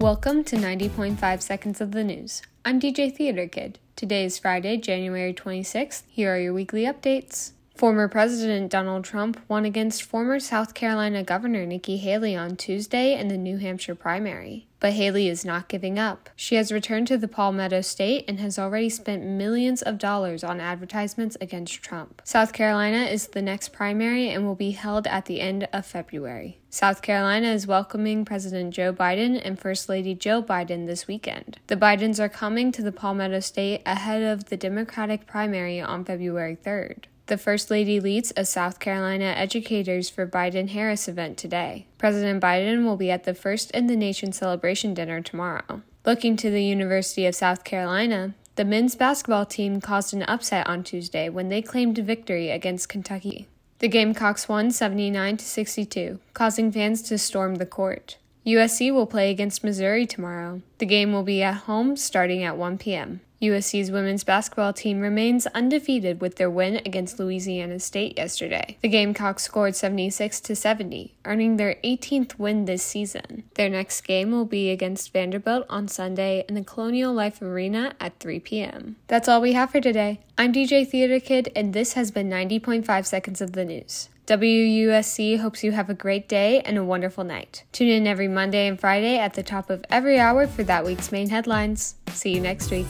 Welcome to 90.5 Seconds of the News. I'm DJ Theater Kid. Today is Friday, January 26th. Here are your weekly updates. Former President Donald Trump won against former South Carolina Governor Nikki Haley on Tuesday in the New Hampshire primary. But Haley is not giving up. She has returned to the Palmetto State and has already spent millions of dollars on advertisements against Trump. South Carolina is the next primary and will be held at the end of February. South Carolina is welcoming President Joe Biden and First Lady Jill Biden this weekend. The Bidens are coming to the Palmetto State ahead of the Democratic primary on February 3rd. The First Lady leads a South Carolina Educators for Biden Harris event today. President Biden will be at the First in the Nation celebration dinner tomorrow. Looking to the University of South Carolina, the men's basketball team caused an upset on Tuesday when they claimed victory against Kentucky. The Gamecocks won 79 to 62, causing fans to storm the court. USC will play against Missouri tomorrow. The game will be at home starting at 1 p.m. USC's women's basketball team remains undefeated with their win against Louisiana State yesterday. The Gamecocks scored 76 to 70, earning their 18th win this season. Their next game will be against Vanderbilt on Sunday in the Colonial Life Arena at 3 p.m. That's all we have for today. I'm DJ Theater Kid, and this has been 90.5 seconds of the news. WUSC hopes you have a great day and a wonderful night. Tune in every Monday and Friday at the top of every hour for that week's main headlines. See you next week.